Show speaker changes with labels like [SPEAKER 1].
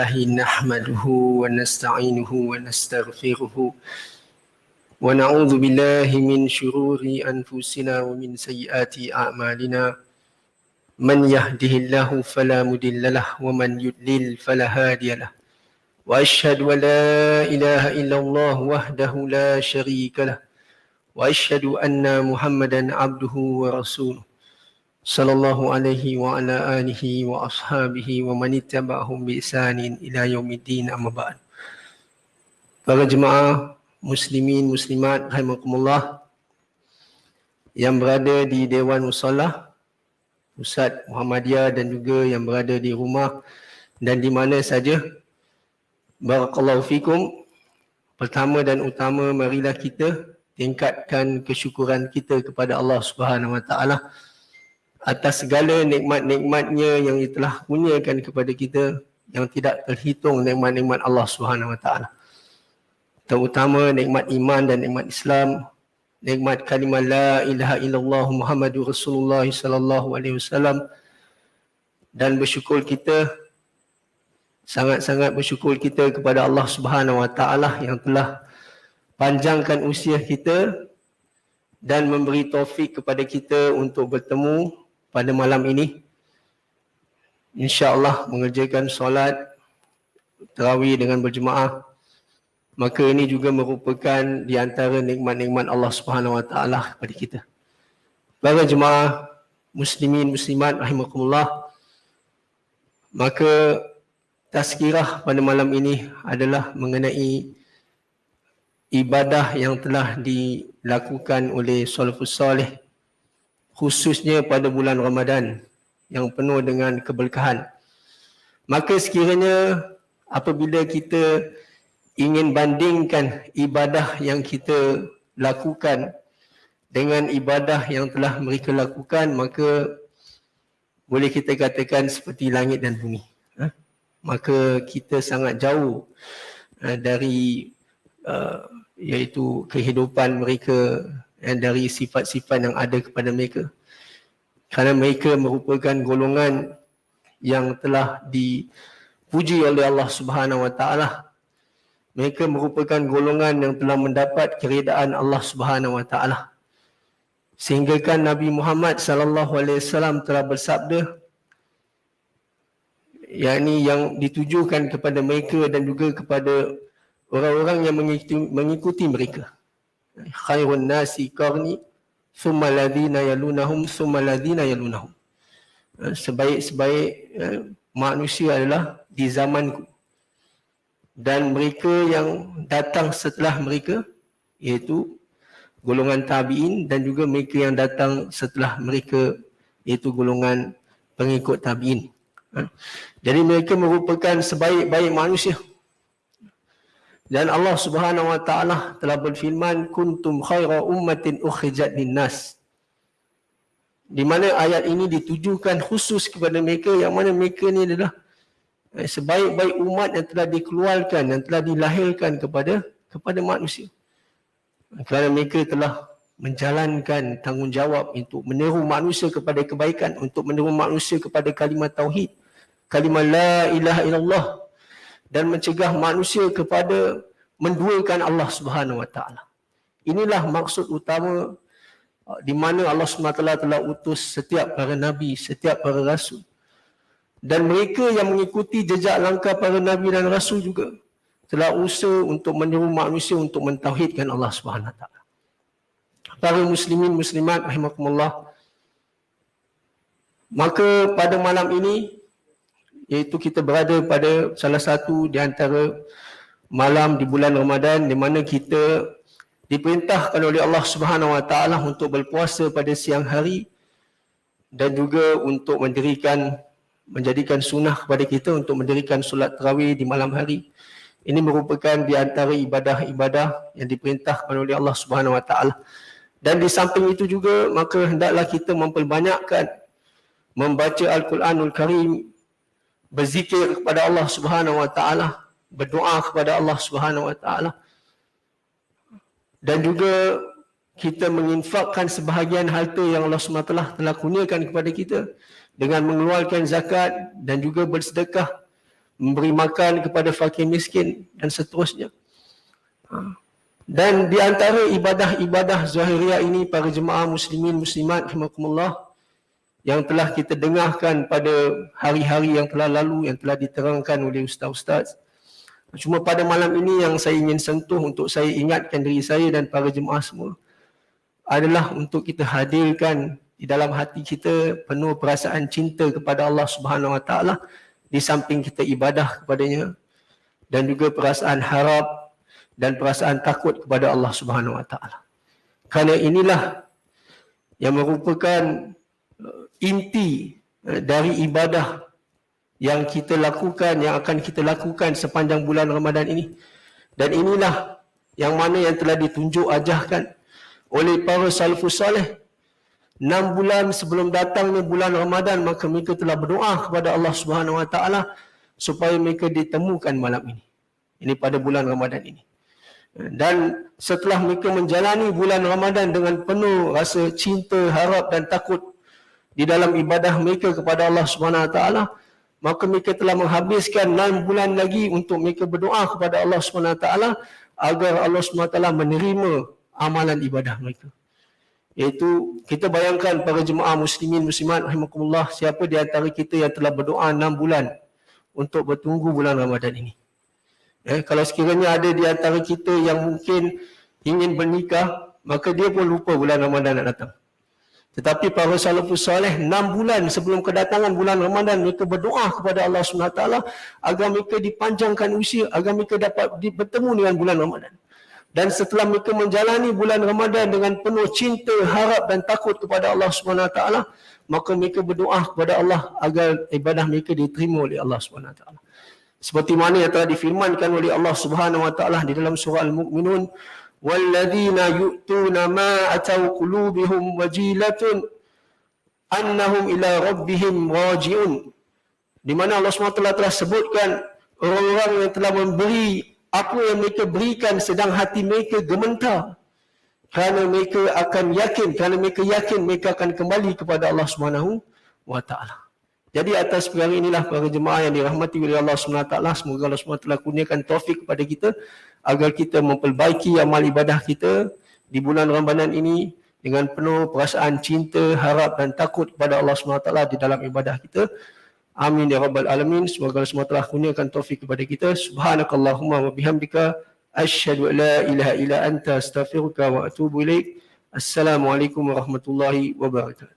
[SPEAKER 1] الله نحمده ونستعينه ونستغفره ونعوذ بالله من شرور أنفسنا ومن سيئات أعمالنا من يهده الله فلا مدل له ومن يدلل فلا هادي له وأشهد ولا إله إلا الله وحده لا شريك له وأشهد أن محمدا عبده ورسوله sallallahu alaihi wa ala alihi wa ashabihi wa man ittaba'ahum bi isanin ila yaumiddin amma ba'd. Para jemaah muslimin muslimat rahimakumullah yang berada di Dewan Musalla Pusat Muhammadiyah dan juga yang berada di rumah dan di mana saja barakallahu fikum pertama dan utama marilah kita tingkatkan kesyukuran kita kepada Allah Subhanahu Wa Ta'ala atas segala nikmat-nikmatnya yang telah kurniakan kepada kita yang tidak terhitung nikmat-nikmat Allah Subhanahu Wa Taala. Terutama nikmat iman dan nikmat Islam, nikmat kalimah la ilaha illallah Muhammadur Rasulullah sallallahu alaihi wasallam dan bersyukur kita sangat-sangat bersyukur kita kepada Allah Subhanahu Wa Taala yang telah panjangkan usia kita dan memberi taufik kepada kita untuk bertemu pada malam ini. insya-Allah mengerjakan solat tarawih dengan berjemaah. Maka ini juga merupakan di antara nikmat-nikmat Allah Subhanahu Wa Taala kepada kita. Para jemaah muslimin muslimat rahimakumullah. Maka tazkirah pada malam ini adalah mengenai ibadah yang telah dilakukan oleh salafus salih khususnya pada bulan Ramadan yang penuh dengan keberkahan. Maka sekiranya apabila kita ingin bandingkan ibadah yang kita lakukan dengan ibadah yang telah mereka lakukan, maka boleh kita katakan seperti langit dan bumi. Ha? Maka kita sangat jauh uh, dari uh, iaitu kehidupan mereka dan dari sifat-sifat yang ada kepada mereka. Kerana mereka merupakan golongan yang telah dipuji oleh Allah Subhanahu Wa Taala. Mereka merupakan golongan yang telah mendapat keredaan Allah Subhanahu Wa Taala. Sehingga kan Nabi Muhammad sallallahu alaihi wasallam telah bersabda yakni yang ditujukan kepada mereka dan juga kepada orang-orang yang mengikuti, mengikuti mereka khairun nasi qarni thumma alladhina yalunahum thumma alladhina yalunahum. Eh, sebaik-sebaik eh, manusia adalah di zamanku. Dan mereka yang datang setelah mereka iaitu golongan tabi'in dan juga mereka yang datang setelah mereka iaitu golongan pengikut tabi'in. Eh, jadi mereka merupakan sebaik-baik manusia dan Allah Subhanahu wa taala telah berfirman kuntum khaira ummatin ukhrijat linnas. Di mana ayat ini ditujukan khusus kepada mereka yang mana mereka ni adalah eh, sebaik-baik umat yang telah dikeluarkan yang telah dilahirkan kepada kepada manusia. Kerana mereka telah menjalankan tanggungjawab untuk meneru manusia kepada kebaikan, untuk meneru manusia kepada kalimat tauhid, kalimat la ilaha illallah dan mencegah manusia kepada menduakan Allah Subhanahu Wa Taala. Inilah maksud utama uh, di mana Allah SWT telah utus setiap para nabi, setiap para rasul. Dan mereka yang mengikuti jejak langkah para nabi dan rasul juga telah usaha untuk menyeru manusia untuk mentauhidkan Allah Subhanahu Taala. Para muslimin muslimat rahimakumullah. Maka pada malam ini iaitu kita berada pada salah satu di antara malam di bulan Ramadan di mana kita diperintahkan oleh Allah Subhanahu Wa Taala untuk berpuasa pada siang hari dan juga untuk mendirikan menjadikan sunnah kepada kita untuk mendirikan solat tarawih di malam hari. Ini merupakan di antara ibadah-ibadah yang diperintahkan oleh Allah Subhanahu Wa Taala. Dan di samping itu juga maka hendaklah kita memperbanyakkan membaca Al-Quranul Karim berzikir kepada Allah Subhanahu wa taala, berdoa kepada Allah Subhanahu wa taala. Dan juga kita menginfakkan sebahagian harta yang Allah SWT telah kurniakan kepada kita dengan mengeluarkan zakat dan juga bersedekah memberi makan kepada fakir miskin dan seterusnya. Ha. Dan di antara ibadah-ibadah zahiriah ini para jemaah muslimin muslimat rahimakumullah yang telah kita dengarkan pada hari-hari yang telah lalu yang telah diterangkan oleh ustaz-ustaz. Cuma pada malam ini yang saya ingin sentuh untuk saya ingatkan diri saya dan para jemaah semua adalah untuk kita hadirkan di dalam hati kita penuh perasaan cinta kepada Allah Subhanahu Wa Taala di samping kita ibadah kepadanya dan juga perasaan harap dan perasaan takut kepada Allah Subhanahu Wa Taala. Kerana inilah yang merupakan inti uh, dari ibadah yang kita lakukan, yang akan kita lakukan sepanjang bulan Ramadan ini. Dan inilah yang mana yang telah ditunjuk ajahkan oleh para salafus salih. Enam bulan sebelum datangnya bulan Ramadan, maka mereka telah berdoa kepada Allah Subhanahu Wa Taala supaya mereka ditemukan malam ini. Ini pada bulan Ramadan ini. Dan setelah mereka menjalani bulan Ramadan dengan penuh rasa cinta, harap dan takut di dalam ibadah mereka kepada Allah Subhanahu Taala, maka mereka telah menghabiskan 6 bulan lagi untuk mereka berdoa kepada Allah Subhanahu Taala agar Allah Subhanahu Taala menerima amalan ibadah mereka. Iaitu kita bayangkan para jemaah muslimin muslimat rahimakumullah siapa di antara kita yang telah berdoa 6 bulan untuk bertunggu bulan Ramadan ini. Eh, kalau sekiranya ada di antara kita yang mungkin ingin bernikah, maka dia pun lupa bulan Ramadan nak datang. Tetapi para salafus soleh, enam bulan sebelum kedatangan bulan Ramadan, mereka berdoa kepada Allah SWT agar mereka dipanjangkan usia, agar mereka dapat bertemu dengan bulan Ramadan. Dan setelah mereka menjalani bulan Ramadan dengan penuh cinta, harap dan takut kepada Allah SWT, maka mereka berdoa kepada Allah agar ibadah mereka diterima oleh Allah SWT seperti mana yang telah difirmankan oleh Allah Subhanahu wa taala di dalam surah Al-Mu'minun walladzina yu'tuna ma atau qulubuhum wajilatun annahum ila rabbihim raji'un di mana Allah SWT telah sebutkan orang-orang yang telah memberi apa yang mereka berikan sedang hati mereka gementar kerana mereka akan yakin kerana mereka yakin mereka akan kembali kepada Allah Subhanahu wa taala jadi atas perkara inilah para jemaah yang dirahmati oleh Allah SWT, semoga Allah SWT kurniakan taufik kepada kita agar kita memperbaiki amal ibadah kita di bulan Ramadan ini dengan penuh perasaan cinta, harap dan takut kepada Allah SWT di dalam ibadah kita. Amin ya rabbal alamin. Semoga Allah SWT kurniakan taufik kepada kita. Subhanakallahumma wa bihamdika. Asyhadu an la ilaha illa anta astaghfiruka wa atubu ilaik. Assalamualaikum warahmatullahi wabarakatuh.